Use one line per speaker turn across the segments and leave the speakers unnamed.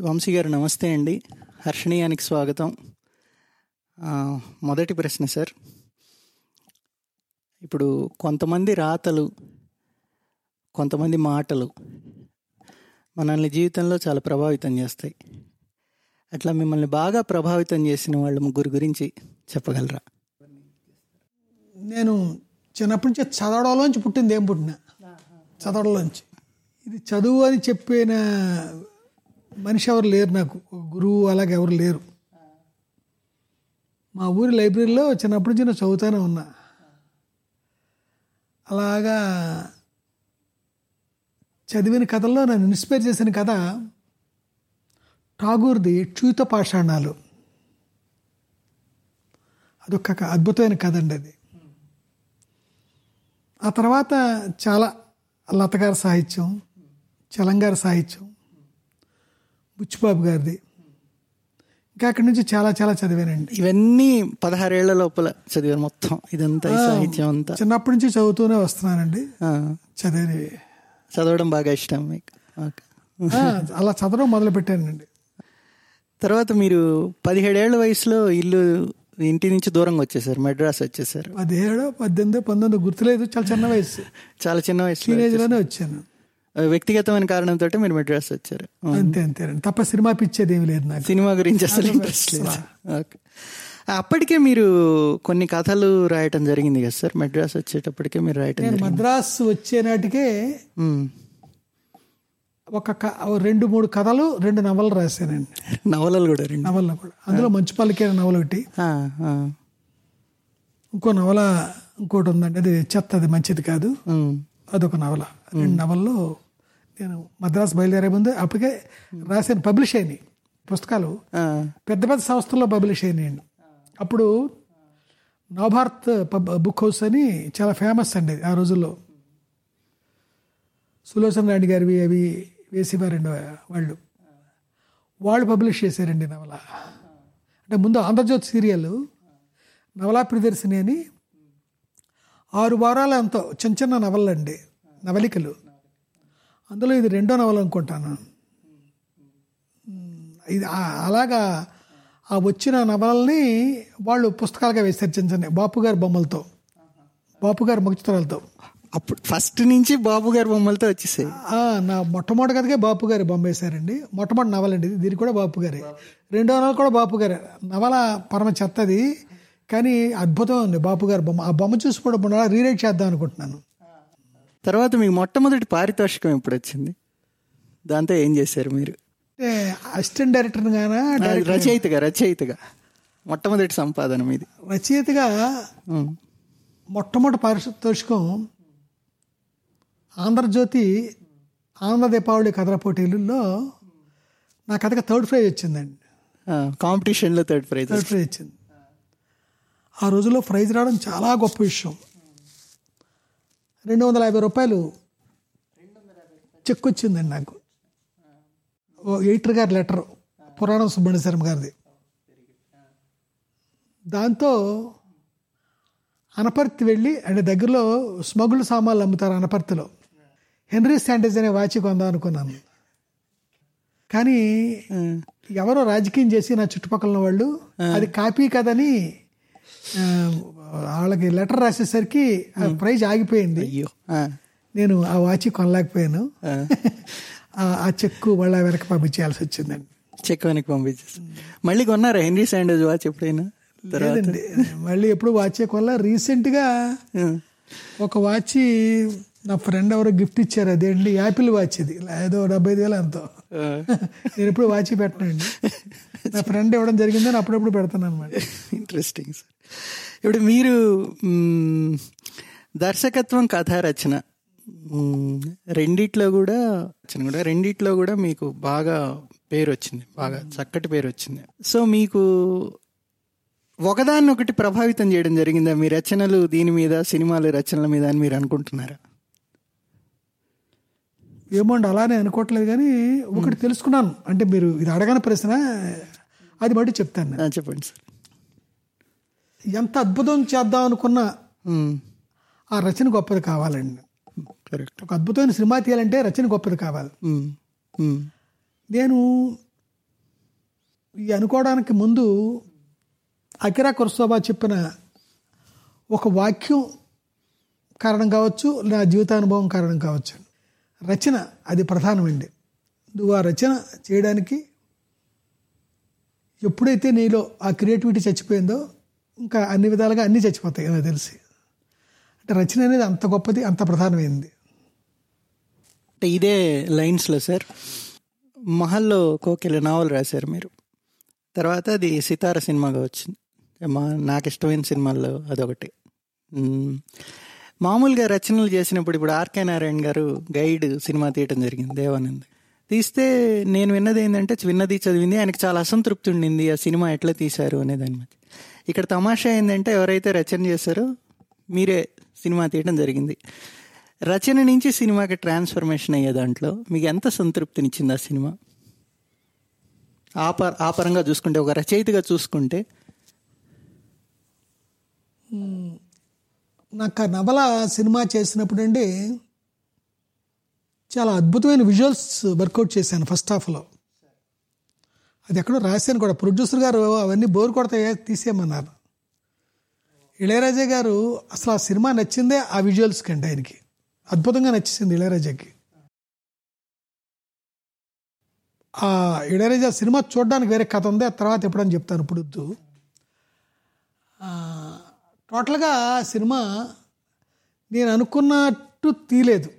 వంశీ గారు నమస్తే అండి. హర్షణీయానికి స్వాగతం. మొదటి ప్రశ్న సార్. ఇప్పుడు కొంతమంది రాతలు కొంతమంది మాటలు మనల్ని జీవితంలో చాలా ప్రభావితం చేస్తాయి. అట్లా మిమ్మల్ని బాగా ప్రభావితం చేసిన వాళ్ళ ముగ్గురు గురించి చెప్పగలరా?
నేను చిన్నప్పటి నుంచి చదవడంలోంచి పుట్టింది ఏం పుట్టిన? చదవడంలోంచి. ఇది చదువు అని చెప్పిన మనిషి ఎవరు లేరు నాకు. గురువు అలాగే ఎవరు లేరు. మా ఊరి లైబ్రరీలో చిన్నప్పటి నుంచి నేను చదువుతూనే ఉన్నా. అలాగా చదివిన కథల్లో నన్ను ఇన్స్పైర్ చేసిన కథ ఠాగూర్ది చూత పాషాణాలు. అదొక అద్భుతమైన కథ అండి అది. ఆ తర్వాత చాలా లతగారి సాహిత్యం చలంగారి సాహిత్యం బుచ్చిబాబు గారిది. ఇంకా అక్కడి నుంచి చాలా చాలా చదివానండి.
ఇవన్నీ పదహారేళ్ళ లోపల చదివారు మొత్తం. ఇదంతా సాహిత్యం అంతా.
చిన్నప్పటి నుంచి చదువుతూనే వస్తున్నానండి. చదివి
చదవడం బాగా ఇష్టం మీకు.
అలా చదవడం మొదలు పెట్టానండి
తర్వాత మీరు పదిహేడేళ్ళ వయసులో ఇల్లు ఇంటి నుంచి దూరంగా వచ్చేసారు మెడ్రాస్ వచ్చేసారు.
పదిహేడు పద్దెనిమిది పంతొమ్మిది గుర్తులేదు చాలా చిన్న వయసు.
చాలా చిన్న
టీనేజ్లోనే వచ్చాను.
వ్యక్తిగతమైన కారణంతో మీరు మెడ్రాస్ వచ్చారు.
అంతే అంతేనండి తప్ప సినిమా పిచ్చేది ఏమి లేదు నాకు.
సినిమా గురించి అసలు ఇంట్రెస్ట్ లేదు. ఓకే. అప్పటికే మీరు కొన్ని కథలు రాయటం జరిగింది కదా సార్? మెడ్రాస్ వచ్చేటప్పటికే మీరు రాయటం
నేను మద్రాస్ వచ్చే నాటికే
మ్మ్.
ఒక రెండు మూడు కథలు రెండు నవలు రాశానండి.
నవలలు కూడా రెండు.
నవల్లో కూడా. అందులో మంచు పలికే నవల ఒకటి. ఇంకో నవల ఇంకోటి ఉందండి. అది చెత్త అది మంచిది కాదు. అదొక నవల. రెండు నవల్లో నేను మద్రాసు బయలుదేరే ముందు అప్పటికే రాశాను పబ్లిష్ అయినాయి పుస్తకాలు. పెద్ద పెద్ద సంస్థల్లో పబ్లిష్ అయినాయండి అప్పుడు నవభారత్ పబ్ బుక్ హౌస్ అని చాలా ఫేమస్ అండి ఆ రోజుల్లో. సులోచన రాణి గారివి అవి వేసేవారండి వాళ్ళు. వాళ్ళు పబ్లిష్ చేశారండి నవల. అంటే ముందు ఆంధ్రజ్యోతి సీరియల్ నవలా ప్రియదర్శిని అని ఆరు వారాల ఎంతో చిన్న చిన్న నవలలు అండి నవలికలు. అందులో ఇది రెండో నవల అనుకుంటాను. ఇది అలాగా ఆ వచ్చిన నవలల్ని వాళ్ళు పుస్తకాలుగా చిన్న బాపు గారి బొమ్మలతో. బాపు గారి ముఖచిత్రాలతో.
అప్పుడు ఫస్ట్ నుంచి బాబు గారి బొమ్మలతో వచ్చేసాయి.
నా మొట్టమొదటి కథకే బాపు గారి బొమ్మ వేశారండి. మొట్టమొదటి నవల అండి ఇది. దీనికి కూడా బాపు గారే. రెండో నవల కూడా బాపు గారే. నవల పరమ చెత్తది కానీ అద్భుతం ఉంది బాపు గారి బొమ్మ. ఆ బొమ్మ చూసి కూడా రీరైట్ చేద్దాం అనుకుంటున్నాను.
తర్వాత మీకు మొట్టమొదటి పారితోషికం ఎప్పుడు వచ్చింది దాంతో ఏం చేశారు మీరు?
అసిస్టెంట్ డైరెక్టర్
రచయితగా రచయితగా. మొట్టమొదటి సంపాదన మీది.
రచయితగా. మొట్టమొదటి పారితోషికం ఆంధ్రజ్యోతి ఆంధ్ర దీపావళి కథల పోటీలలో నా కథకి థర్డ్ ప్రైజ్ వచ్చిందండి.
కాంపిటీషన్లో థర్డ్ ప్రైజ్
థర్డ్ ప్రైజ్ వచ్చింది. ఆ రోజుల్లో ప్రైజ్ రావడం చాలా గొప్ప విషయం. రెండు వందల యాభై రూపాయలు చెక్ వచ్చిందండి నాకు. ఓ ఎయిటర్ గారి లెటర్ పురాణం సుబ్రహ్మణ్య శర్మ గారిది. దాంతో అనపర్తి వెళ్ళి అంటే దగ్గరలో స్మగుల్ సామాన్లు అమ్ముతారు అనపర్తిలో. హెన్రీ శాండేజ్ అనే వాచి కొందాం అనుకున్నాను. కానీ ఎవరో రాజకీయం చేసి నా చుట్టుపక్కల వాళ్ళు అది కాపీ కదని వాళ్ళకి లెటర్ రాసేసరికి ఆ ప్రైజ్ ఆగిపోయింది. నేను ఆ వాచి కొనలేకపోయాను.
ఆ.
చెక్కు వాళ్ళ వెనక పంపించేయాల్సి వచ్చిందండి.
చెక్ వెనక్కి పంపించేసి. మళ్ళీ కొన్నారా హెన్రీ శాండేజ్ వాచ్ ఎప్పుడైనా? తర్వాత?
లేదండి. మళ్ళీ ఎప్పుడు వాచే కొనలా. రీసెంట్గా ఒక వాచి నా ఫ్రెండ్ ఎవరో గిఫ్ట్ ఇచ్చారు. అదేంటి? యాపిల్ వాచ్ ఇది. ఏదో డెబ్బై ఐదు వేలు
ఆ.
నేను ఎప్పుడు వాచి పెట్టనండి. నా ఫ్రెండ్ ఇవ్వడం జరిగిందని అప్పుడప్పుడు పెడతాను అనమాట
ఇంట్రెస్టింగ్ సార్ ఇప్పుడు మీరు దర్శకత్వం కథ రచన మ్మ్, రెండిట్లో కూడా రచన కూడా రెండిట్లో కూడా మీకు బాగా పేరు వచ్చింది బాగా చక్కటి పేరు వచ్చింది సో మీకు ఒకదాన్ని ఒకటి ప్రభావితం చేయడం జరిగిందా? మీ రచనలు దీని మీద సినిమాలు రచనల మీద అని మీరు అనుకుంటున్నారా?
ఏమోండి అలానే అనుకోవట్లేదు కానీ ఒకటి తెలుసుకున్నాను. అంటే మీరు ఇది అడగని ప్రశ్న అది బట్టి చెప్తాను
చెప్పండి సార్.
ఎంత అద్భుతం చేద్దాం అనుకున్న. ఆ రచన గొప్పది కావాలండి
కరెక్ట్
ఒక అద్భుతమైన సినిమా తీయాలంటే రచన గొప్పది కావాలి. నేను ఈ అనుకోవడానికి ముందు అకిరా కుర్సోబా చెప్పిన ఒక వాక్యం కారణం కావచ్చు నా జీవితానుభవం కారణం కావచ్చు రచన అది ప్రధానమండి నువ్వు ఆ రచన చేయడానికి ఎప్పుడైతే నీలో ఆ క్రియేటివిటీ చచ్చిపోయిందో ఇంకా అన్ని విధాలుగా అన్నీ చచ్చిపోతాయి నాకు తెలిసి. అంటే రచన అనేది అంత గొప్పది అంత ప్రధానమైంది.
అంటే ఇదే లైన్స్లో సార్. మహల్లో కోకిల నావల్ రాశారు మీరు. తర్వాత అది సితార సినిమాగా వచ్చింది. మా నాకు ఇష్టమైన సినిమాల్లో అదొకటి. మామూలుగా రచనలు చేసినప్పుడు ఇప్పుడు ఆర్కే నారాయణ గారు గైడ్ సినిమా తీయటం జరిగింది దేవానంద్. తీస్తే నేను విన్నది ఏంటంటే విన్నది చదివింది ఆయనకు చాలా అసంతృప్తి ఉండింది ఆ సినిమా ఎట్లా తీశారు అనే దాని ఇక్కడ తమాషా ఏంటంటే ఎవరైతే రచన చేశారో మీరే సినిమా తీయడం జరిగింది. రచన నుంచి సినిమాకి ట్రాన్స్ఫర్మేషన్ అయ్యే దాంట్లో మీకు ఎంత సంతృప్తినిచ్చింది ఆ సినిమా? ఆ ఆపరంగా ఆ పరంగా చూసుకుంటే ఒక రచయితగా చూసుకుంటే.
నాకు ఆ నవల సినిమా చేసినప్పుడు అండి చాలా అద్భుతమైన విజువల్స్ వర్కౌట్ చేశాను ఫస్ట్ హాఫ్లో అది ఎక్కడో రాశాను కూడా. ప్రొడ్యూసర్ గారు అవన్నీ బోర్ కొడతాయే తీసేయమన్నారు. ఇళయరాజా గారు అసలు ఆ సినిమా నచ్చిందే ఆ విజువల్స్ కంటే ఆయనకి. అద్భుతంగా నచ్చేసింది ఇళయరాజాకి. ఆ ఇళయరాజా సినిమా చూడడానికి వేరే కథ ఉంది ఆ తర్వాత ఎప్పుడని చెప్తాను ఇప్పుడు టోటల్గా సినిమా నేను అనుకున్నట్టు తీలేదు.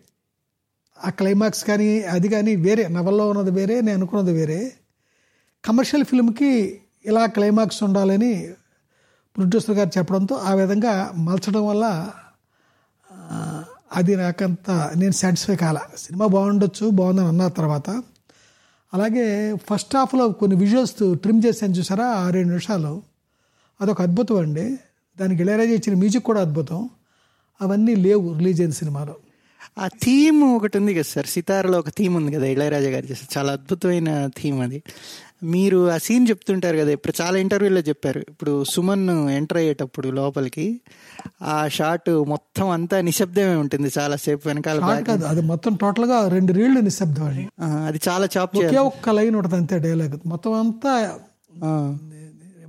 ఆ క్లైమాక్స్ కానీ అది కానీ వేరే నవల్లో ఉన్నది వేరే నేను అనుకున్నది వేరే. కమర్షియల్ ఫిల్మ్కి ఇలా క్లైమాక్స్ ఉండాలని ప్రొడ్యూసర్ గారు చెప్పడంతో ఆ విధంగా మలచడం వల్ల అది నాకంత నేను సాటిస్ఫై కాల. సినిమా బాగుండొచ్చు బాగుందని అన్న తర్వాత. అలాగే ఫస్ట్ హాఫ్లో కొన్ని విజువల్స్ ట్రిమ్ చేశాను చూసారా? ఆరేడు నిమిషాలు. అదొక అద్భుతం అండి. దానికి ఇళయరాజా ఇచ్చిన మ్యూజిక్ కూడా అద్భుతం. అవన్నీ లేవు రిలీజ్ అయిన సినిమాలో.
ఆ థీమ్ ఒకటి ఉంది కదా సార్. సితారలో ఒక థీమ్ ఉంది కదా ఇళయరాజా గారు చేస్తారు చాలా అద్భుతమైన థీమ్ అది. మీరు ఆ సీన్ చెప్తుంటారు కదా ఇప్పుడు చాలా ఇంటర్వ్యూలో చెప్పారు. ఇప్పుడు సుమన్ ఎంటర్ అయ్యేటప్పుడు లోపలికి ఆ షాట్ మొత్తం అంతా నిశ్శబ్దమే ఉంటుంది చాలా సేపు వెనకాల
కాదు అది మొత్తం టోటల్గా రెండు రీళ్ళు నిశ్శబ్దం
అది. చాలా చాప్
ఒకే ఒక్క లైన్ ఉంటుంది అంతే డైలాగ్ మొత్తం అంతా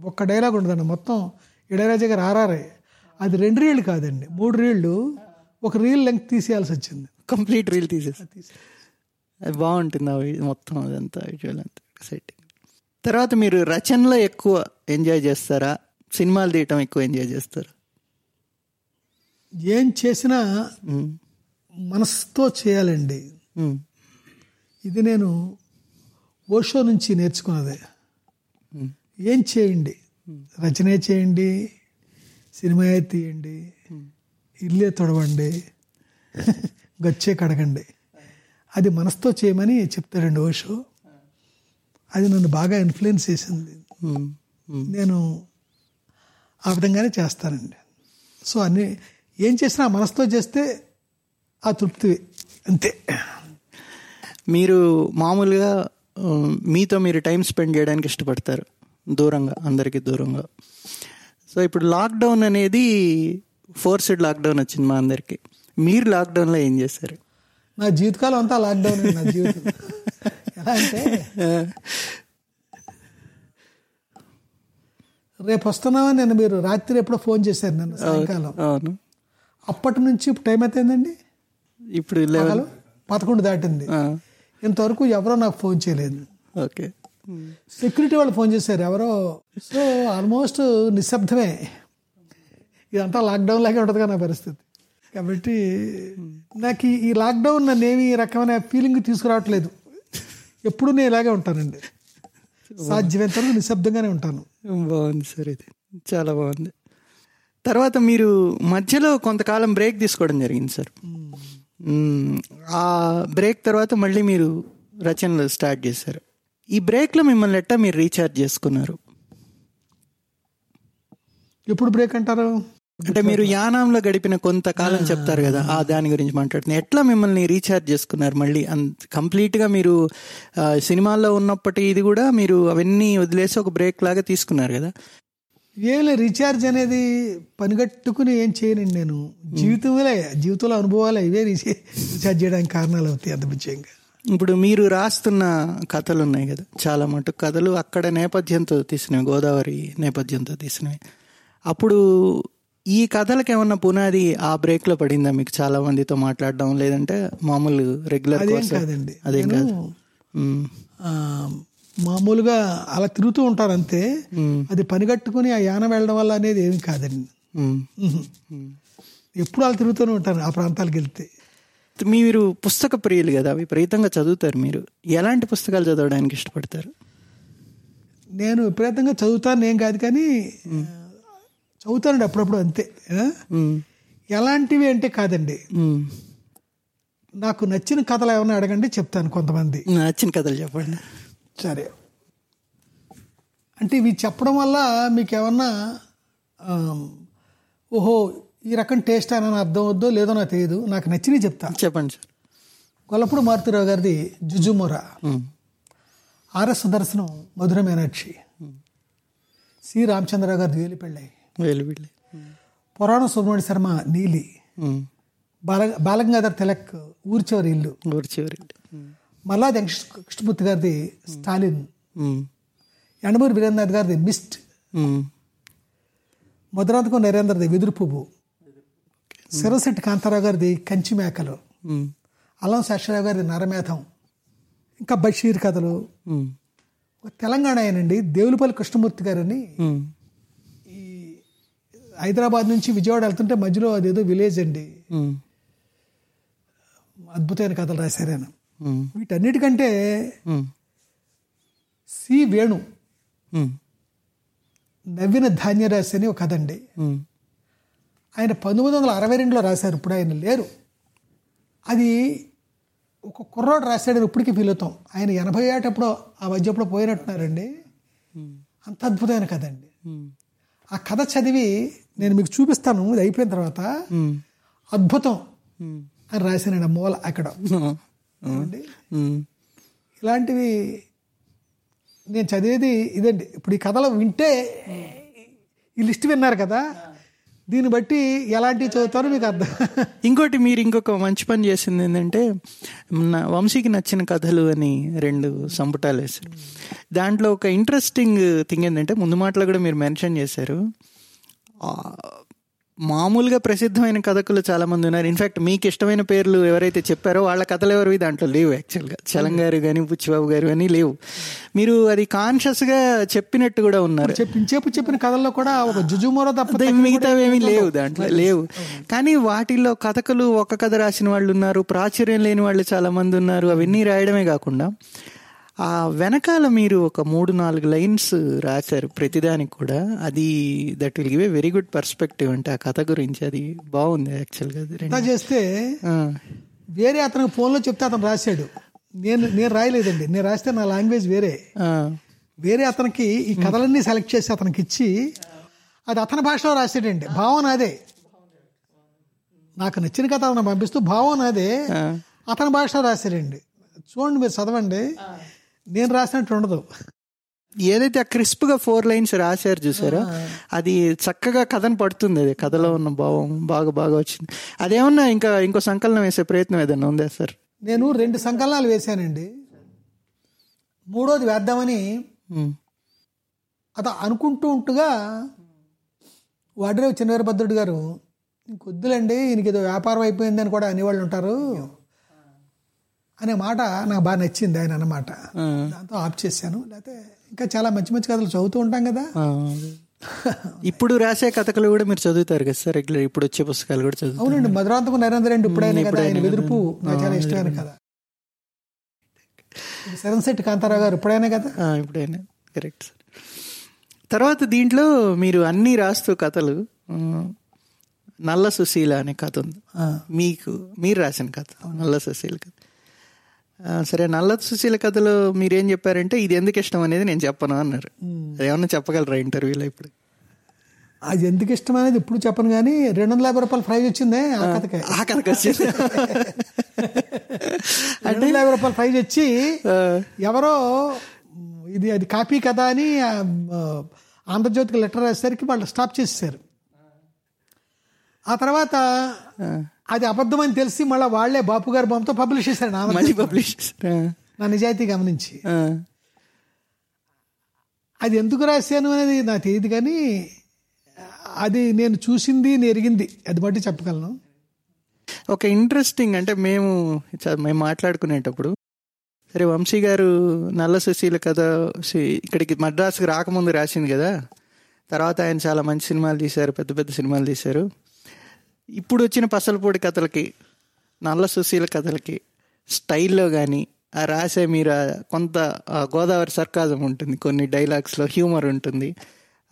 ఒక్క డైలాగ్ ఉంటుందండి. మొత్తం ఇళయరాజా గారు ఆర్ఆర్ఐ అది రెండు రీళ్ళు కాదండి. మూడు రీళ్ళు ఒక రీల్ లెంగ్త్ తీసేయాల్సి వచ్చింది.
కంప్లీట్ రీల్ తీసేసి. అది బాగుంటుంది ఆ వి- మొత్తం అదంతా విజువల్ అంతా సెట్టింగ్ తర్వాత మీరు రచనలో ఎక్కువ ఎంజాయ్ చేస్తారా? సినిమాలు తీయటం ఎక్కువ ఎంజాయ్ చేస్తారా?
ఏం చేసినా మనసుతో చేయాలండి. ఇది నేను ఓషో నుంచి నేర్చుకున్నదే. ఏం చేయండి? రచనే చేయండి సినిమా తీయండి ఇల్లే తొడవండి గచ్చే కడగండి. అది మనసుతో చేయమని చెప్తాడండి ఓషో. అది నన్ను బాగా ఇన్ఫ్లుయెన్స్ చేసింది. నేను ఆ విధంగానే చేస్తానండి. సో అన్ని ఏం చేసినా మనసుతో చేస్తే ఆ తృప్తి అంతే.
మీరు మామూలుగా మీతో మీరు టైం స్పెండ్ చేయడానికి ఇష్టపడతారు. దూరంగా అందరికీ దూరంగా. సో ఇప్పుడు లాక్డౌన్ అనేది ఫోర్స్డ్ లాక్డౌన్ వచ్చింది మా అందరికి. మీరు లాక్డౌన్లో ఏం చేశారు?
నా జీవితకాలం అంతా లాక్డౌన్ నా జీవితం. ఎలా అంటే? రేపు వస్తున్నామని నేను? మీరు రాత్రి ఎప్పుడో ఫోన్ చేశారు నన్ను సాయంకాలం. అప్పటి నుంచి ఇప్పుడు టైం అవుతుందండి
ఇప్పుడు
పదకొండు దాటింది. ఇంతవరకు ఎవరో నాకు ఫోన్ చేయలేదు.
ఓకే.
సెక్యూరిటీ వాళ్ళు ఫోన్ చేశారు ఎవరో? సో ఆల్మోస్ట్ నిశ్శబ్దమే. ఇదంతా లాక్డౌన్ లాగే ఉంటుంది నా పరిస్థితి. కాబట్టి నాకు ఈ- లాక్డౌన్ నన్ను ఏమి ఈ రకమైన ఫీలింగ్ తీసుకురావట్లేదు. ఎప్పుడు నేను ఇలాగే ఉంటానండి. సాధ్యమైనంత వరకు నిశ్శబ్దంగానే ఉంటాను.
బాగుంది సార్ ఇది. చాలా బాగుంది. తర్వాత మీరు మధ్యలో కొంతకాలం బ్రేక్ తీసుకోవడం జరిగింది సార్. ఆ బ్రేక్ తర్వాత మళ్ళీ మీరు రచనలు స్టార్ట్ చేశారు. ఈ బ్రేక్లో మిమ్మల్ని ఎట్టా మీరు రీఛార్జ్ చేసుకున్నారు?
ఎప్పుడు బ్రేక్ అంటారు?
అంటే మీరు యానాంలో గడిపిన కొంతకాలం చెప్తారు కదా ఆ దాని గురించి మాట్లాడుతున్నారు ఎట్లా మిమ్మల్ని రీఛార్జ్ చేసుకున్నారు మళ్ళీ? కంప్లీట్గా మీరు సినిమాల్లో ఉన్నప్పటి ఇది కూడా మీరు అవన్నీ వదిలేసి ఒక బ్రేక్ లాగా తీసుకున్నారు కదా?
ఏం లేదు రీఛార్జ్ అనేది పనిగట్టుకుని ఏం చేయనండి నేను. జీవితంలో జీవితంలో అనుభవాలు ఇవే రీఛార్జ్ చేయడానికి కారణాలు అవుతాయి అంత ముఖ్యంగా.
ఇప్పుడు మీరు రాస్తున్న కథలు ఉన్నాయి కదా చాలా మటుకు కథలు అక్కడ నేపథ్యంతో తీసినవి గోదావరి నేపథ్యంతో తీసినవి. అప్పుడు ఈ కథలకు ఏమన్నా పునాది ఆ బ్రేక్లో పడిందా మీకు చాలా మందితో మాట్లాడడం? లేదంటే మామూలు రెగ్యులర్
కాదండి.
అదేం కాదు.
మామూలుగా అలా తిరుగుతూ ఉంటారు అంతే అది పనిగట్టుకుని ఆ యానం వెళ్ళడం వల్ల అనేది ఏమి కాదండి. ఎప్పుడు అలా తిరుగుతూనే ఉంటాను ఆ ప్రాంతాలకు వెళ్తే.
మీరు పుస్తక ప్రియులు కదా విపరీతంగా చదువుతారు మీరు. ఎలాంటి పుస్తకాలు చదవడానికి ఇష్టపడతారు?
నేను విపరీతంగా చదువుతాను ఏం కాదు కానీ ఆ, చదువుతానండి అప్పుడప్పుడు అంతే ఎలాంటివి అంటే కాదండి. నాకు నచ్చిన కథలు ఏమైనా అడగండి చెప్తాను కొంతమంది.
నచ్చిన కథలు చెప్పండి.
సరే. అంటే ఇవి చెప్పడం వల్ల మీకు ఏమన్నా ఓహో ఈ రకం టేస్ట్ అని అర్థం వద్దో లేదో నాకు తెలియదు నాకు నచ్చినవి చెప్తా.
చెప్పండి సార్.
గొల్లపూడి మారుతిరావు గారిది జుజుమొర. R S Sudarshanam Madhura Meenakshi. C Ramachandrarao గారిది వేలిపెళ్ళై.
వెలువిళ్ళి
పురాణ సుబ్రహ్మణ్య శర్మ నీలి. బాల బాలగంగాధర్ తిలక్ ఊర్చివరి ఇల్లు.
ఊరి చివరి
మల్లాది వెంకట కృష్ణమూర్తి గారిది స్టాలిన్. ఎండమూరి వీరేంద్రనాథ్ గారిది మిస్ట్. మధురాంతకం నరేంద్రది వెదురు పువ్వు సిరశెట్టి కాంతారావు గారిది కంచి మేకలు. అల్లం శాస్త్రరావు గారిది నరమేధం. ఇంకా బషీర్ కథలు. తెలంగాణ ఆయనండి దేవులపల్లి కృష్ణమూర్తి గారని హైదరాబాద్ నుంచి విజయవాడ వెళ్తుంటే మధ్యలో అదేదో విలేజ్ అండి. అద్భుతమైన కథలు రాశారు ఆయన. వీటన్నిటికంటే సి వేణు నవ్విన ధాన్యరాశి అని ఒక కథ అండి. ఆయన పంతొమ్మిది వందల అరవై రెండులో రాశారు ఇప్పుడు ఆయన లేరు. అది ఒక కుర్రోడు రాశాడని ఇప్పటికీ ఫీల్ అవుతాం. ఆయన ఎనభై ఏటప్పుడు ఆ మధ్యప్పుడు పోయినట్టున్నారండి. అంత అద్భుతమైన కథ అండి. ఆ కథ చదివి నేను మీకు చూపిస్తాను. ఇది అయిపోయిన తర్వాత అద్భుతం అని రాశానండి మూల అక్కడ. ఇలాంటివి నేను చదివేది ఇదండి. ఇప్పుడు ఈ కథలు వింటే ఈ లిస్ట్ విన్నారు కదా. దీన్ని బట్టి ఎలాంటివి చదువుతారో మీకు అర్థం.
ఇంకోటి మీరు ఇంకొక మంచి పని చేసింది ఏంటంటే నా వంశీకి నచ్చిన కథలు అని రెండు సంపుటాలు వేశారు. దాంట్లో ఒక ఇంట్రెస్టింగ్ థింగ్ ఏంటంటే ముందు మాటలో కూడా మీరు మెన్షన్ చేశారు. మామూలుగా ప్రసిద్ధమైన కథకులు చాలా మంది ఉన్నారు ఇన్ఫాక్ట్ మీకు ఇష్టమైన పేర్లు ఎవరైతే చెప్పారో వాళ్ళ కథలు ఎవరివి? దాంట్లో లేవు యాక్చువల్గా చలం గారు కానీ పుచ్చిబాబు గారు కానీ లేవు. మీరు అది కాన్షియస్గా చెప్పినట్టు కూడా ఉన్నారు.
చెప్పించేపు చెప్పిన కథల్లో కూడా ఒక జుజుమోర తప్ప
మిగతావేమీ లేవు దాంట్లో లేవు. కానీ వాటిల్లో కథకులు ఒక కథ రాసిన వాళ్ళు ఉన్నారు. ప్రాచుర్యం లేని వాళ్ళు చాలా మంది ఉన్నారు. అవన్నీ రాయడమే కాకుండా ఆ వెనకాల మీరు ఒక మూడు నాలుగు లైన్స్ రాశారు ప్రతిదానికి కూడా. అది that will give a very good perspective అంటే ఆ కథ గురించి. అది బాగుంది యాక్చువల్గా
చేస్తే
ఆ,
వేరే అతనికి ఫోన్లో చెప్తే అతను రాశాడు. నేను నేను రాయలేదండి. నేను రాస్తే నా లాంగ్వేజ్ వేరే.
ఆ,
వేరే అతనికి ఈ కథలన్నీ సెలెక్ట్ చేసి అతనికి ఇచ్చి అది అతని భాషలో రాసాడండి భావన అదే. నాకు నచ్చిన కథ అతను పంపిస్తూ భావన అదే. అతని భాషలో రాశాడండి. చూడండి మీరు చదవండి. నేను రాసినట్టు ఉండదు.
ఏదైతే ఆ క్రిస్ప్గా ఫోర్ లైన్స్ రాశారు చూసారో అది చక్కగా కథను పడుతుంది అది. కథలో ఉన్న భావం బాగా బాగా వచ్చింది. అదేమన్నా ఇంకా ఇంకో సంకలనం వేసే ప్రయత్నం ఏదైనా ఉందా సార్?
నేను రెండు సంకలనాలు వేశానండి. మూడోది వేద్దామని అత అనుకుంటూ ఉంటుగా వాడిరేవు చిన్నవీరభద్రుడు గారు ఇంకొద్దులండి ఈయనకి ఏదో వ్యాపారం అయిపోయిందని కూడా అనేవాళ్ళు ఉంటారు. అనే మాట నాకు బాగా నచ్చింది ఆయన అన్నమాట. దాంతో ఆఫ్ చేశాను. లేకపోతే ఇంకా చాలా మంచి మంచి కథలు చదువుతూ ఉంటాం కదా.
ఇప్పుడు రాసే కథలు కూడా మీరు చదువుతారు కదా సార్ రెగ్యులర్ ఇప్పుడు వచ్చే పుస్తకాలు కూడా చదువుతారు.
అవునండి మధురాంతకు నరేంద్ర రెడ్డి ఇప్పుడైనా కదా ఆయన వెదురుపు. నాకు చాలా ఇష్టమైన కదా శరణ్ కాంతారావు గారు ఇప్పుడైనా కదా?
ఇప్పుడైనా. కరెక్ట్ సార్ తర్వాత దీంట్లో మీరు అన్నీ రాస్తూ కథలు నల్ల సుశీల అనే కథ ఉంది. మీకు మీరు రాసిన కథ నల్ల సుశీల కథ. సరే నల్ల సుశీల కథలో మీరేం చెప్పారంటే ఇది ఎందుకు ఇష్టం అనేది నేను చెప్పను అన్నారు. అదేమన్నా చెప్పగలరా ఇంటర్వ్యూలో ఇప్పుడు?
అది ఎందుకు ఇష్టం అనేది ఇప్పుడు చెప్పను కానీ రెండు వందల యాభై రూపాయలు ప్రైజ్ వచ్చిందే ఆ కథకే.
ఆ కథకు వచ్చింది.
రెండు వందల యాభై రూపాయలు ప్రైజ్ వచ్చి ఎవరో ఇది అది కాపీ కదా అని ఆంధ్రజ్యోతికి లెటర్ రాసేసరికి వాళ్ళు స్టాప్ చేసేసారు. ఆ తర్వాత అది అబద్ధం అని తెలిసి మళ్ళీ వాళ్ళే బాపు గారి బొమ్మతో పబ్లిష్ చేశారు నా
మళ్ళీ పబ్లిష్
నా నిజాయితీ గమనించి. అది ఎందుకు రాశాను అనేది నాకు తెలియదు కానీ అది నేను చూసింది నెరిగింది అది బట్టి చెప్పగలను.
ఒక ఇంట్రెస్టింగ్ అంటే మేము మేము మాట్లాడుకునేటప్పుడు సరే వంశీ గారు నల్ల సుశీల కథ ఇక్కడికి మద్రాసుకి రాకముందు రాసింది కదా? తర్వాత ఆయన చాలా మంచి సినిమాలు తీశారు పెద్ద పెద్ద సినిమాలు తీశారు. ఇప్పుడు వచ్చిన పసలపూడి కథలకి నల్ల సుశీల కథలకి స్టైల్లో కానీ ఆ రాసే మీరు కొంత గోదావరి సర్కాజం ఉంటుంది కొన్ని డైలాగ్స్లో హ్యూమర్ ఉంటుంది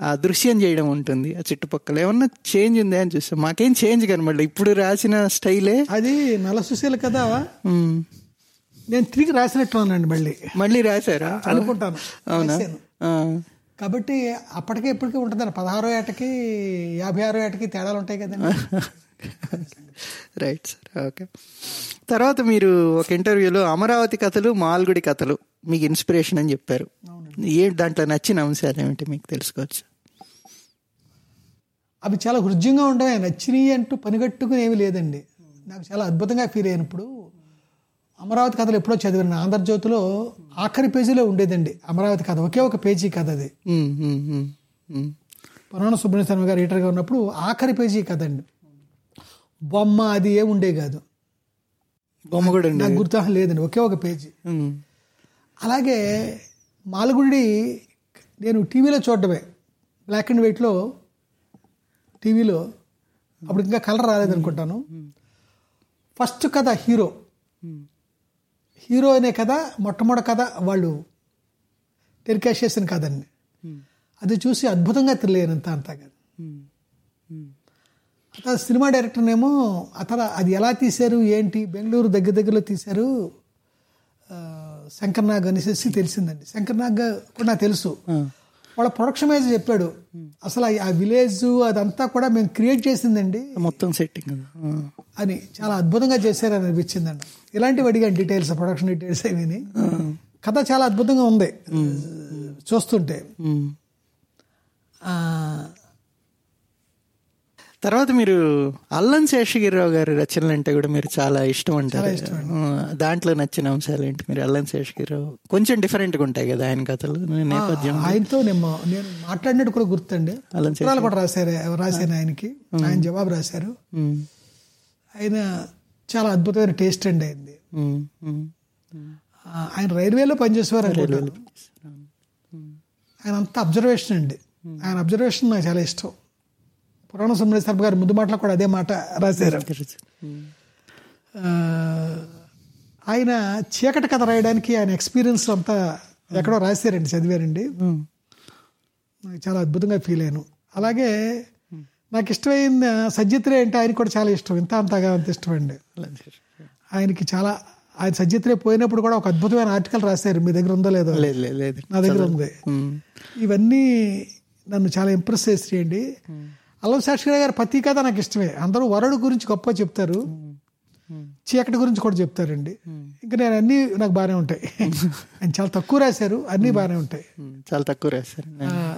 ఆ దృశ్యం చేయడం ఉంటుంది ఆ చుట్టుపక్కల ఏమన్నా చేంజ్ ఉంది అని చూస్తాం మాకేం చేంజ్ కనబడలే. ఇప్పుడు రాసిన స్టైలే?
అది నల సుశీల
ఉమ్,
నేను తిరిగి రాసినట్టు అనండి మళ్ళీ.
మళ్ళీ రాశారా?
అనుకుంటాను.
అవునా?
కాబట్టి అప్పటికే ఇప్పటికే ఉంటుందండి. పదహారో ఏటకి యాభై ఆరో ఏటకి తేడాలు ఉంటాయి కదండి.
రైట్ సార్ ఓకే తర్వాత మీరు ఒక ఇంటర్వ్యూలో అమరావతి కథలు మాల్గుడి కథలు మీకు ఇన్స్పిరేషన్ అని చెప్పారు. ఏ దాంట్లో నచ్చిన అంశాలు ఏమిటి మీకు తెలుసుకోవచ్చు?
అవి చాలా హృద్యంగా ఉండవు నచ్చినవి అంటూ పనిగట్టుకుని ఏమీ లేదండి. నాకు చాలా అద్భుతంగా ఫీల్ అయినప్పుడు అమరావతి కథలు ఎప్పుడో చదివాను. ఆంధ్రజ్యోతిలో ఆఖరి పేజీలో ఉండేదండి. అమరావతి కథ. ఒకే ఒక పేజీ కథ అది. పురాణ సుబ్రహ్మణ్య శర్మ గారు రీటర్గా ఉన్నప్పుడు ఆఖరి పేజీ కథ అండి. బొమ్మ అది ఏ ఉండే కాదు.
బొమ్మ కూడా
నాకు గుర్తు లేదండి ఒకే ఒక పేజీ. అలాగే మాలగుడి నేను టీవీలో చూడడమే బ్లాక్ అండ్ వైట్లో టీవీలో అప్పుడు ఇంకా కలర్ రాలేదనుకుంటాను. ఫస్ట్ కథ హీరో. హీరో అనే కథ మొట్టమొదటి కథ వాళ్ళు టెలికాస్ట్ చేసిన కథండి అది చూసి అద్భుతంగా
ఉమ్, ఉమ్.
అతను సినిమా డైరెక్టర్నేమో అతను అది ఎలా తీశారు ఏంటి బెంగళూరు దగ్గర దగ్గరలో తీశారు ఆ, శంకర్ నాగ్ అనేసి తెలిసిందండి. శంకర్ నాగ్ కూడా నాకు తెలుసు. వాళ్ళ ప్రొడక్షన్ వైజ్ చెప్పాడు అసలు ఆ- విలేజ్ అదంతా కూడా మేము క్రియేట్ చేసిందండి.
మొత్తం సెట్టింగ్.
అని చాలా అద్భుతంగా చేశారని అనిపించిందండి. ఇలాంటివి అడిగాను డీటెయిల్స్ ప్రొడక్షన్ డీటెయిల్స్ అవిని కథ చాలా అద్భుతంగా ఉంది. చూస్తుంటే.
తర్వాత మీరు అల్లం శేషగిరిరావు గారి రచనలు అంటే కూడా మీరు చాలా ఇష్టం అంటారు. దాంట్లో నచ్చిన అంశాలు ఏంటి? మీరు అల్లం శేషగిరిరావు కొంచెం డిఫరెంట్గా ఉంటాయి కదా ఆయన కథలు నేపథ్యం.
ఆయనతో నేను నేను మాట్లాడినట్టు కూడా గుర్తండి.
అల్లం
ఉత్తరాలు కూడా రాశారు రాశాను ఆయనకి. ఆయన జవాబు రాశారు. ఆయన చాలా అద్భుతమైన టేస్ట్ అండి అయింది. ఆయన రైల్వేలో పనిచేసేవారు అనుకుంటాను ఆయన అంత అబ్జర్వేషన్ అండి. ఆయన అబ్జర్వేషన్ నాకు చాలా ఇష్టం. పురాణ సుబ్రహ్మణ్య శర్మ గారి ముందు మాటలో కూడా అదే మాట రాశారు. ఆయన చీకటి కథ రాయడానికి ఆయన ఎక్స్పీరియన్స్ అంతా ఎక్కడో రాశారండి చదివారండి. చాలా అద్భుతంగా ఫీల్ అయ్యాను. అలాగే నాకు ఇష్టమైన సజ్జిత్రే అంటే ఆయన కూడా చాలా ఇష్టం. ఇంత అంతగా అంత ఇష్టం అండి. ఆయనకి చాలా ఆయన సజ్జిత్రే పోయినప్పుడు కూడా ఒక అద్భుతమైన ఆర్టికల్ రాశారు. మీ దగ్గర ఉందో లేదో?
లేదు
నా దగ్గర ఉంది. ఇవన్నీ నన్ను చాలా ఇంప్రెస్ చేసేయండి అల్లం శాస్త్రి గారి ప్రతి కథ నాకు ఇష్టమే. అందరూ వరుడు గురించి గొప్ప చెప్తారు. చీకటి గురించి కూడా చెప్తారండి. ఇంకా నేను అన్నీ నాకు బాగానే ఉంటాయి. ఆయన చాలా తక్కువ రాశారు. అన్నీ బాగానే ఉంటాయి.
ఉమ్, చాలా తక్కువ రాశారు.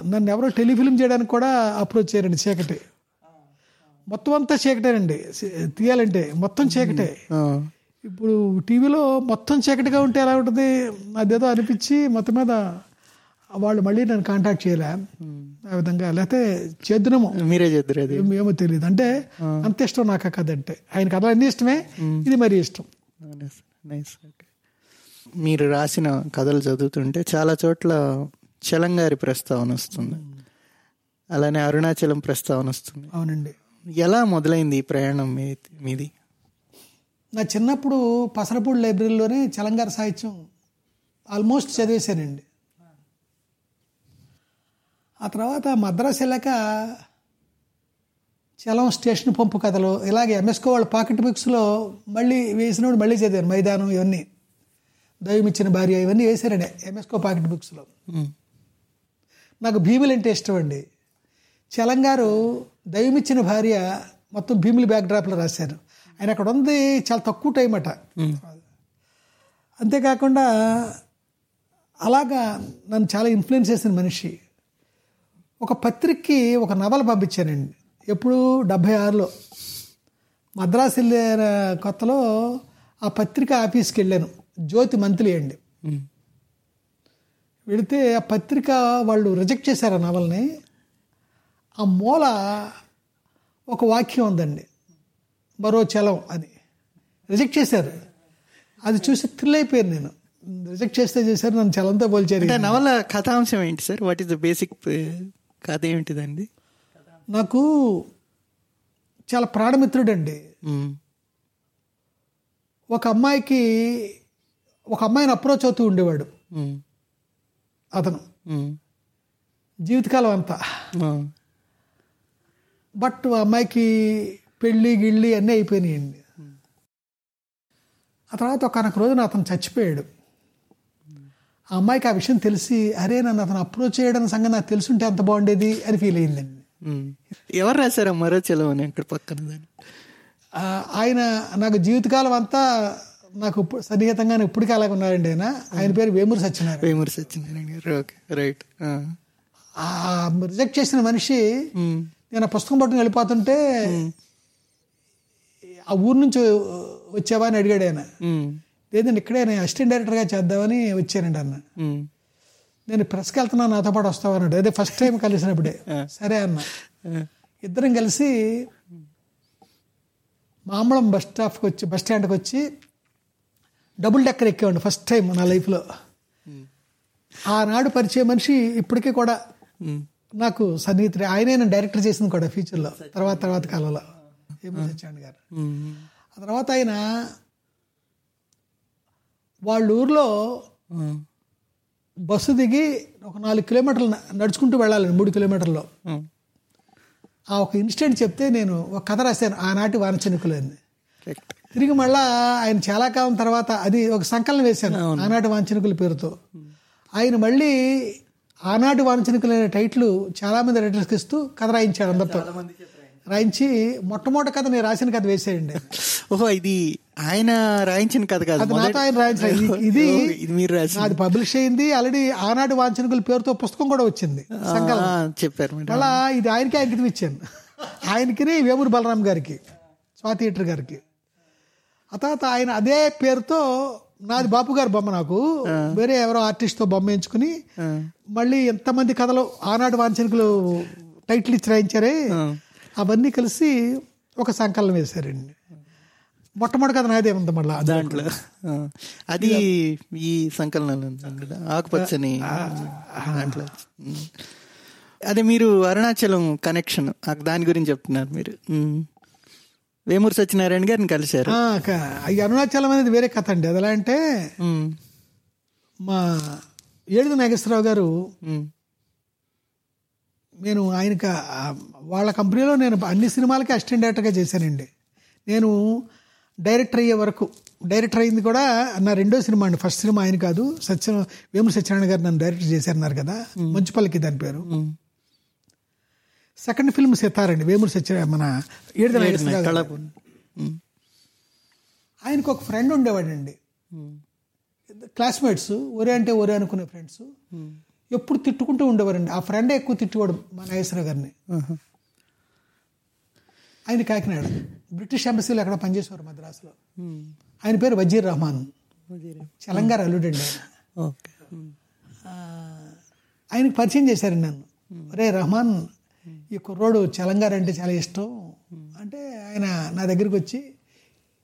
నన్ను ఎవరో టెలిఫిల్మ్ చేయడానికి కూడా అప్రోచ్ చేయారండి చీకటి. మొత్తం అంతా చీకటేనండి. తీయాలంటే మొత్తం చీకటే. ఇప్పుడు టీవీలో మొత్తం చీకటిగా ఉంటే ఎలా ఉంటుంది? అదేదో అనిపించి మొత్తం మీద వాళ్ళు మళ్ళీ నన్ను కాంటాక్ట్ చేయలే. ఆ విధంగా లేకపోతే చేద్దునేమో
మీరే చెద్దరు అది
ఏమో తెలియదు అంటే అంత ఇష్టం నాకు ఆ కథ అంటే. ఆయన కథ అన్ని ఇష్టమే. ఇది మరీ ఇష్టం.
మీరు రాసిన కథలు చదువుతుంటే చాలా చోట్ల చలంగారి ప్రస్తావన వస్తుంది. అలానే అరుణాచలం ప్రస్తావన వస్తుంది.
అవునండి.
ఎలా మొదలైంది ఈ ప్రయాణం మీది?
నా చిన్నప్పుడు పసరపూడి లైబ్రరీలోనే చలంగార సాహిత్యం ఆల్మోస్ట్ చదివేశానండి. ఆ తర్వాత మద్రాసు వెళ్ళాక చలం స్టేషన్ పంపు కథలు ఇలాగే ఎంఎస్కో వాళ్ళ పాకెట్ బుక్స్లో మళ్ళీ వేసినప్పుడు మళ్ళీ చదివాను మైదానం ఇవన్నీ. దైవమిచ్చిన భార్య ఇవన్నీ వేశారండి ఎంఎస్కో పాకెట్ బుక్స్లో నాకు భీములు అంటే ఇష్టం అండి. చలంగారు దైవమిచ్చిన భార్య మొత్తం భీములు బ్యాక్ డ్రాప్లో రాశారు. ఆయన అక్కడ ఉంది చాలా తక్కువ టైం అట. అంతేకాకుండా అలాగా నన్ను చాలా ఇన్ఫ్లుయెన్స్ చేసిన మనిషి. ఒక పత్రికకి ఒక నవల పంపించానండి. ఎప్పుడు డెబ్భై ఆరులో. మద్రాసు వెళ్ళిన కొత్తలో ఆ పత్రిక ఆఫీస్కి వెళ్ళాను. జ్యోతి మంత్లీ అండి. వెళితే ఆ పత్రిక వాళ్ళు రిజెక్ట్ చేశారు ఆ నవల్ని. ఆ మూల ఒక వాక్యం ఉందండి. మరో చలం అని రిజెక్ట్ చేశారు. అది చూసి థ్రిల్ అయిపోయాను నేను. రిజెక్ట్ చేస్తే చేశారు నన్ను చలంతో పోల్చారు.
నవల కథాంశం ఏంటి sir? What is the basic కథ ఏమిటిదండి
నాకు చాలా ప్రాణమిత్రుడు అండి. ఒక అమ్మాయికి ఒక అమ్మాయిని అప్రోచ్ అవుతూ ఉండేవాడు. అతను. జీవితకాలం అంతా. బట్ ఆ అమ్మాయికి పెళ్ళి గిళ్ళి అన్నీ అయిపోయినాయండి ఆ తర్వాత ఒకనొక రోజున అతను చచ్చిపోయాడు ఆ అమ్మాయికి ఆ విషయం తెలిసి అరే నన్ను అతను అప్రోచ్ చేయడం సంగతి నాకు తెలుసుంటే ఎంత బాగుండేది అని ఫీల్ అయిందండి.
ఎవరు రాశారా మరో చెలవు అని అక్కడ పక్కన
ఆయన నాకు జీవితకాలం అంతా నాకు సన్నిహితంగా ఇప్పటికీ అలాగే ఉన్నారండి ఆయన. ఆయన పేరు Vemuru Satyanarayana.
Vemuri Satyanarayana okay right.
Reject చేసిన మనిషి. నేను ఆ పుస్తకం పట్టుకుని వెళ్ళిపోతుంటే ఆ ఊరు నుంచి వచ్చావా అని అడిగాడు ఆయన. లేదండి ఇక్కడే నేను అసిస్టెంట్ డైరెక్టర్గా చేద్దామని వచ్చానండి అన్న. నేను ప్రెస్కి వెళ్తున్నా నాతో పాటు వస్తావు అన్నాడు అదే ఫస్ట్ టైం కలిసినప్పుడే. సరే అన్న. ఇద్దరం కలిసి మామూలం బస్ స్టాప్కి వచ్చి బస్ స్టాండ్కి వచ్చి డబుల్ డెక్కర్ ఎక్కేవాడి ఫస్ట్ టైం నా లైఫ్లో. ఆనాడు పరిచయ మనిషి ఇప్పటికీ కూడా. నాకు సన్నిహితుడు. ఆయనే నేను డైరెక్టర్ చేసింది కూడా ఫ్యూచర్లో తర్వాత తర్వాత కాలంలో. ఏమో సత్యానంద్ గారు. ఆ తర్వాత ఆయన వాళ్ళ ఊర్లో. బస్సు దిగి ఒక నాలుగు కిలోమీటర్లు నడుచుకుంటూ వెళ్ళాలి మూడు కిలోమీటర్లో.
ఆ.
ఒక ఇన్సిడెంట్ చెప్తే నేను ఒక కథ రాశాను ఆనాటి
కరెక్ట్
తిరిగి మళ్ళా ఆయన చాలా కాలం తర్వాత అది ఒక సంకలనం వేశాను ఆనాటి వాంఛనికుల పేరుతో. ఆయన మళ్ళీ ఆనాటి వాంఛనికులు అనే టైటిల్ చాలా మంది రైటర్స్కి ఇస్తూ కథ రాయించాడు అందరితో. రాయించి మొట్టమొదటి కథ నేను రాసిన కథ వేసేయండి.
ఓహో ఇది ఆయన రాయించిన కథ కాదు.
అది ఆయన రాయించిన ఇది- ఇది
మీరు
నాది పబ్లిష్ అయింది. ఆల్రెడీ ఆనాటి వాంఛనికుల పేరుతో పుస్తకం కూడా వచ్చింది.
చెప్పారు
మళ్ళా ఇది ఆయనకి అంకితం ఇచ్చాను? ఆయనకి వేమూరి బలరాం గారికి స్వాతి థియేటర్ గారికి. ఆ తర్వాత ఆయన అదే పేరుతో నాది బాపు గారి బొమ్మ నాకు. వేరే ఎవరో ఆర్టిస్ట్తో బొమ్మ ఎంచుకుని మళ్ళీ ఎంతమంది కథలు ఆనాడు వాంఛనికులు టైటిల్ ఇచ్చి రాయించారే? అవన్నీ కలిసి ఒక సంకలనం వేశారండి మొట్టమొదటి కథ నాదే ఉంది మళ్ళీ
దాంట్లో. అది ఈ కదా ఆకుపచ్చని దాంట్లో. అదే మీరు అరుణాచలం కనెక్షన్ దాని గురించి చెప్తున్నారు మీరు. వేమూరు సత్యనారాయణ గారిని కలిశారు
అరుణాచలం అనేది వేరే కథ అండి అది ఎలా అంటే. మా ఏడుగు నాగేశ్వరరావు గారు. నేను ఆయనకి వాళ్ళ కంపెనీలో నేను అన్ని సినిమాలకి అసిస్టెంట్ డైరెక్టర్గా చేశానండి నేను డైరెక్టర్ అయ్యే వరకు డైరెక్టర్ అయింది కూడా నా రెండో సినిమా అండి ఫస్ట్ సినిమా ఆయన కాదు సత్య వేము సత్యనారాయణ గారు నన్ను డైరెక్టర్ చేశారన్నారు కదా మంచుపల్లికి దాని పేరు. సెకండ్ ఫిల్మ్ సితారండి వేమూరు సత్య మన. ఆయనకు ఒక ఫ్రెండ్ ఉండేవాడండి. క్లాస్మేట్స్ ఒరే అంటే ఒరే అనుకునే ఫ్రెండ్స్. ఎప్పుడు తిట్టుకుంటూ ఉండేవారండి. ఆ ఫ్రెండే ఎక్కువ తిట్టేవాడు మా నాగేశ్వరరావు గారిని. ఆయన కాకినాడ. బ్రిటిష్ ఎంబసీలో ఎక్కడ పనిచేసేవారు మద్రాసులో. ఆయన పేరు వజీర్ రహమాన్. చలంగారు అల్లుడండి ఆయనకి పరిచయం చేశారండి నన్ను. రే రహమాన్ ఈ కుర్రోడు చలంగారు అంటే చాలా ఇష్టం. అంటే ఆయన నా దగ్గరికి వచ్చి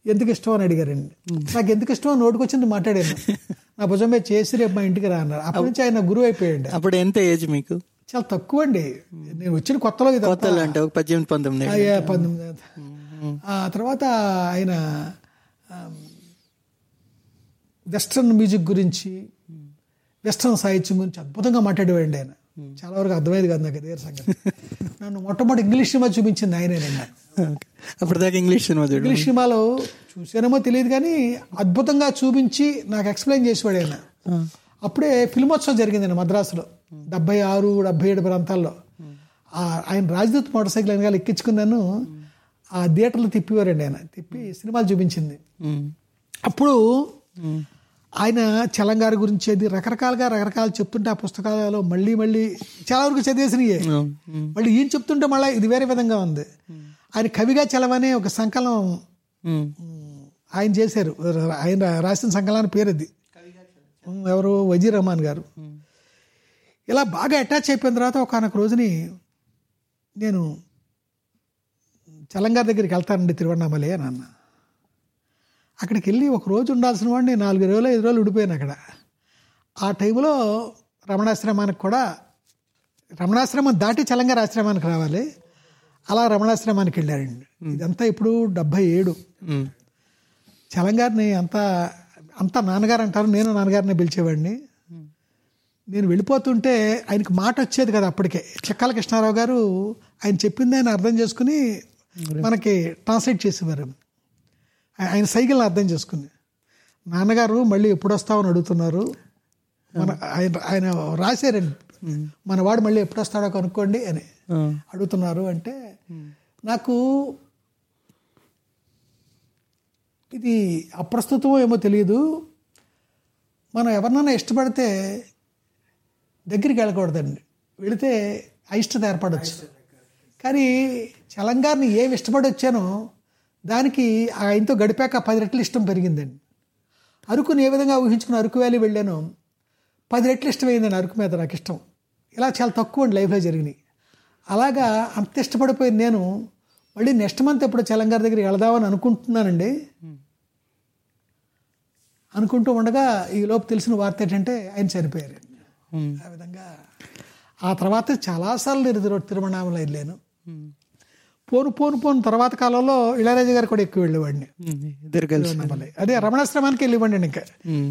ఎందుకు ఇష్టం? అని అడిగారండి. నాకు ఎందుకు ఇష్టం? అని నోటికి వచ్చింది మాట్లాడాను. నా భుజం మీద చేసి రేపు మా ఇంటికి రా అన్నారు. అప్పటి నుంచి ఆయన గురువు అయిపోయాడు.
అప్పుడు ఎంత ఏజ్ మీకు?
చాలా తక్కువ అండి నేను వచ్చిన కొత్తలో ఇది
కొత్తలు అంటే ఒక పద్దెనిమిది పంతొమ్మిది
పంతొమ్మిది ఆ తర్వాత ఆయన వెస్ట్రన్ మ్యూజిక్ గురించి వెస్ట్రన్ సాహిత్యం గురించి అద్భుతంగా మాట్లాడేవాడండి ఆయన. చాలా వరకు అర్థమయ్యేది కాదు నాకు అదే సంగతి. నన్ను మొట్టమొదటి ఇంగ్లీష్ సినిమా చూపించింది ఆయనేనండి నాకు
ఓకే. అప్పటిదాకా ఇంగ్లీష్ సినిమా
ఇంగ్లీష్ సినిమాలో చూసానేమో తెలియదు కానీ అద్భుతంగా చూపించి నాకు ఎక్స్ప్లెయిన్ చేసేవాడు ఆయన. అప్పుడే ఫిల్మోత్సవం జరిగిందండి మద్రాసులో. డెబ్బై ఆరు డెబ్బై ఏడు ప్రాంతాల్లో. ఆయన రాజదూత్ మోటార్ సైకిల్ వెనకాల ఎక్కించుకున్నాను. ఆ థియేటర్లో తిప్పివారండి ఆయన. తిప్పి సినిమాలు చూపించింది. అప్పుడు. ఆయన చలంగారి గురించి అది రకరకాలుగా రకరకాలు చెప్తుంటే ఆ పుస్తకాలలో మళ్ళీ మళ్ళీ చాలా వరకు.
ఉమ్.
మళ్ళీ ఈయన చెప్తుంటే మళ్ళీ ఇది వేరే విధంగా ఉంది. ఆయన కవిగా చలవనే ఒక సంకలనం
ఉమ్,
ఆయన చేశారు. ఆయన రాసిన సంకలనం పేరు అది ఎవరు? వజీ రహమాన్ గారు. ఇలా బాగా అటాచ్ అయిపోయిన తర్వాత ఒకనొక రోజుని నేను చలంగారి దగ్గరికి వెళ్తానండి తిరువண்ணామలై అని అన్న. అక్కడికి వెళ్ళి ఒక రోజు ఉండాల్సిన వాడిని నాలుగు రోజులు ఐదు రోజులు ఉండిపోయాను అక్కడ. ఆ టైంలో రమణాశ్రమానికి కూడా రమణాశ్రమం దాటి చలంగారి ఆశ్రమానికి రావాలి. అలా రమణాశ్రమానికి వెళ్ళారండి. ఇదంతా ఇప్పుడు డెబ్భై ఏడు. చలంగారిని అంతా అంతా నాన్నగారు అంటారు నేను నాన్నగారిని పిలిచేవాడిని. నేను వెళ్ళిపోతుంటే ఆయనకి మాట వచ్చేది కదా అప్పటికే. చెక్కాల కృష్ణారావు గారు ఆయన చెప్పింది ఆయన అర్థం చేసుకుని మనకి ట్రాన్స్లేట్ చేసేవారు. ఆయ- ఆయన సైకిల్ని అర్థం చేసుకుని. నాన్నగారు మళ్ళీ ఎప్పుడు వస్తామని అడుగుతున్నారు మన ఆయన ఆయన రాశారండి. మన వాడు మళ్ళీ ఎప్పుడు వస్తాడో కనుక్కోండి అని అడుగుతున్నారు అంటే నాకు ఇది అప్రస్తుతమో ఏమో తెలియదు మనం ఎవరినైనా ఇష్టపడితే దగ్గరికి వెళ్ళకూడదండి. వెళితే అయిష్టత ఏర్పడవచ్చు కానీ చలంగారిని ఏమి ఇష్టపడి వచ్చానో దానికి ఆయనతో గడిపాక పది రెట్లు ఇష్టం పెరిగిందండి. అరుకుని ఏ విధంగా ఊహించుకుని అరకు వ్యాలీ వెళ్ళాను పది రెట్లు ఇష్టమైందండి అరకు మీద నాకు ఇష్టం. ఇలా చాలా తక్కువ అండి లైఫ్లో జరిగినాయి అలాగా అంత ఇష్టపడిపోయింది నేను మళ్ళీ నెక్స్ట్ మంత్ ఎప్పుడు చలంగారి దగ్గరికి వెళదామని అనుకుంటున్నానండి. అనుకుంటూ ఉండగా ఈ లోపు తెలిసిన వార్త ఏంటంటే ఆయన చనిపోయారు. ఆ విధంగా ఆ తర్వాత చాలాసార్లు నేను తిరు- తిరువణామల వెళ్ళాను. పోను పోను పోను. తర్వాత కాలంలో ఇళయరాజా గారు కూడా ఎక్కువ వెళ్ళేవాడిని.
ఇద్దరు కలిసి.
అదే రమణాశ్రమానికి వెళ్ళివ్వండి ఇంకా.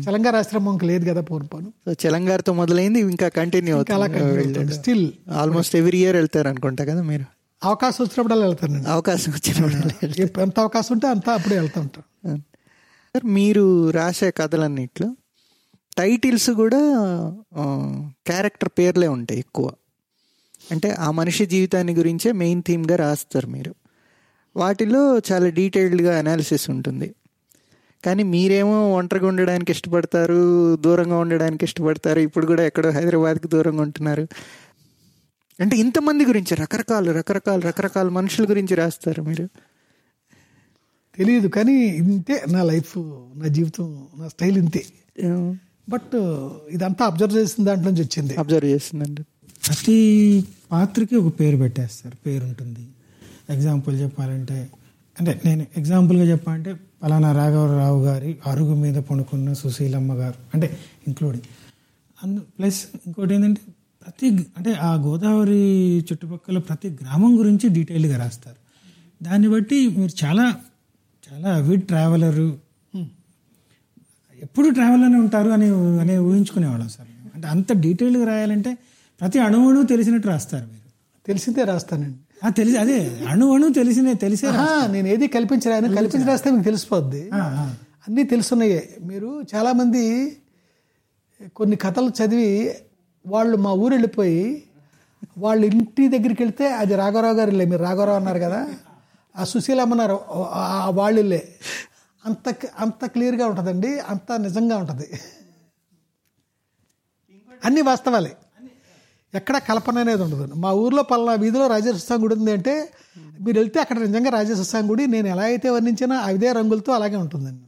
చలంగారు ఆశ్రమం ఇంకా లేదు కదా పోను పోను.
సో చలంగారితో మొదలైంది ఇంకా కంటిన్యూ అవుతుంది
స్టిల్
ఆల్మోస్ట్ ఎవ్రీ ఇయర్ వెళ్తారు అనుకుంటా కదా మీరు?
అవకాశం వచ్చినప్పుడల్లా వెళ్తానండి
అవకాశం వచ్చినప్పుడు
ఎంత అవకాశం ఉంటే అంత అప్పుడే వెళ్తూ ఉంటాం
సార్ మీరు రాసే కథలన్నిట్లో టైటిల్స్ కూడా క్యారెక్టర్ పేర్లే ఉంటాయి ఎక్కువ. అంటే ఆ మనిషి జీవితాన్ని గురించే మెయిన్ థీమ్గా రాస్తారు మీరు. వాటిలో చాలా డీటెయిల్డ్గా అనాలిసిస్ ఉంటుంది. కానీ మీరేమో ఒంటరిగా ఉండడానికి ఇష్టపడతారు దూరంగా ఉండడానికి ఇష్టపడతారు ఇప్పుడు కూడా ఎక్కడో హైదరాబాద్కి దూరంగా ఉంటున్నారు. అంటే ఇంతమంది గురించి రకరకాల రకరకాల రకరకాల మనుషుల గురించి రాస్తారు మీరు.
తెలియదు కానీ ఇంతే నా లైఫ్ నా జీవితం నా స్టైల్ ఇంతే. బట్ ఇదంతా అబ్జర్వ్ చేసిన దాంట్లో నుంచి వచ్చింది.
అబ్జర్వ్ చేస్తుందండి
ప్రతి పాత్రకి ఒక పేరు పెట్టేస్తారు పేరు ఉంటుంది ఎగ్జాంపుల్ చెప్పాలంటే అంటే నేను ఎగ్జాంపుల్గా చెప్పాలంటే పలానా రాఘవరావు గారి అరుగు మీద పడుకున్న సుశీలమ్మ గారు అంటే ఇంక్లూడింగ్ అందు ప్లస్ ఇంకోటి ఏంటంటే ప్రతి అంటే ఆ గోదావరి చుట్టుపక్కల ప్రతి గ్రామం గురించి డీటెయిల్గా రాస్తారు. దాన్ని బట్టి మీరు చాలా చాలా అవిడ్ ట్రావెలరు ఎప్పుడు ట్రావెల్లోనే ఉంటారు అని అని ఊహించుకునేవాళ్ళం సార్. అంటే అంత డీటెయిల్గా రాయాలంటే ప్రతి అణువును తెలిసినట్టు రాస్తారు మీరు.
తెలిసిందే రాస్తానండి.
తెలిసి అదే అణు అణు తెలిసినే తెలిసే
నేను ఏది కల్పించరాను కల్పించి రాస్తే మీకు తెలిసిపోద్ది. అన్నీ తెలుసున్నాయే. మీరు చాలామంది కొన్ని కథలు చదివి వాళ్ళు మా ఊరు వెళ్ళిపోయి వాళ్ళ ఇంటి దగ్గరికి వెళ్తే అది రాఘవరావు గారు ఇల్లే. మీరు రాఘవరావు అన్నారు కదా? ఆ సుశీలమ్మ అన్నారు ఆ వాళ్ళ ఇల్లే. అంత అంత క్లియర్గా ఉంటుందండి అంత నిజంగా ఉంటుంది. అన్ని వాస్తవాలే. ఎక్కడ కల్పన అనేది ఉండదు. మా ఊర్లో పలానా వీధిలో రాజేశ్వర గుడి ఉంది అంటే మీరు వెళ్తే అక్కడ నిజంగా రాజేశ్వర గుడి నేను ఎలా అయితే వర్ణించినా అదే రంగులతో అలాగే ఉంటుందండి.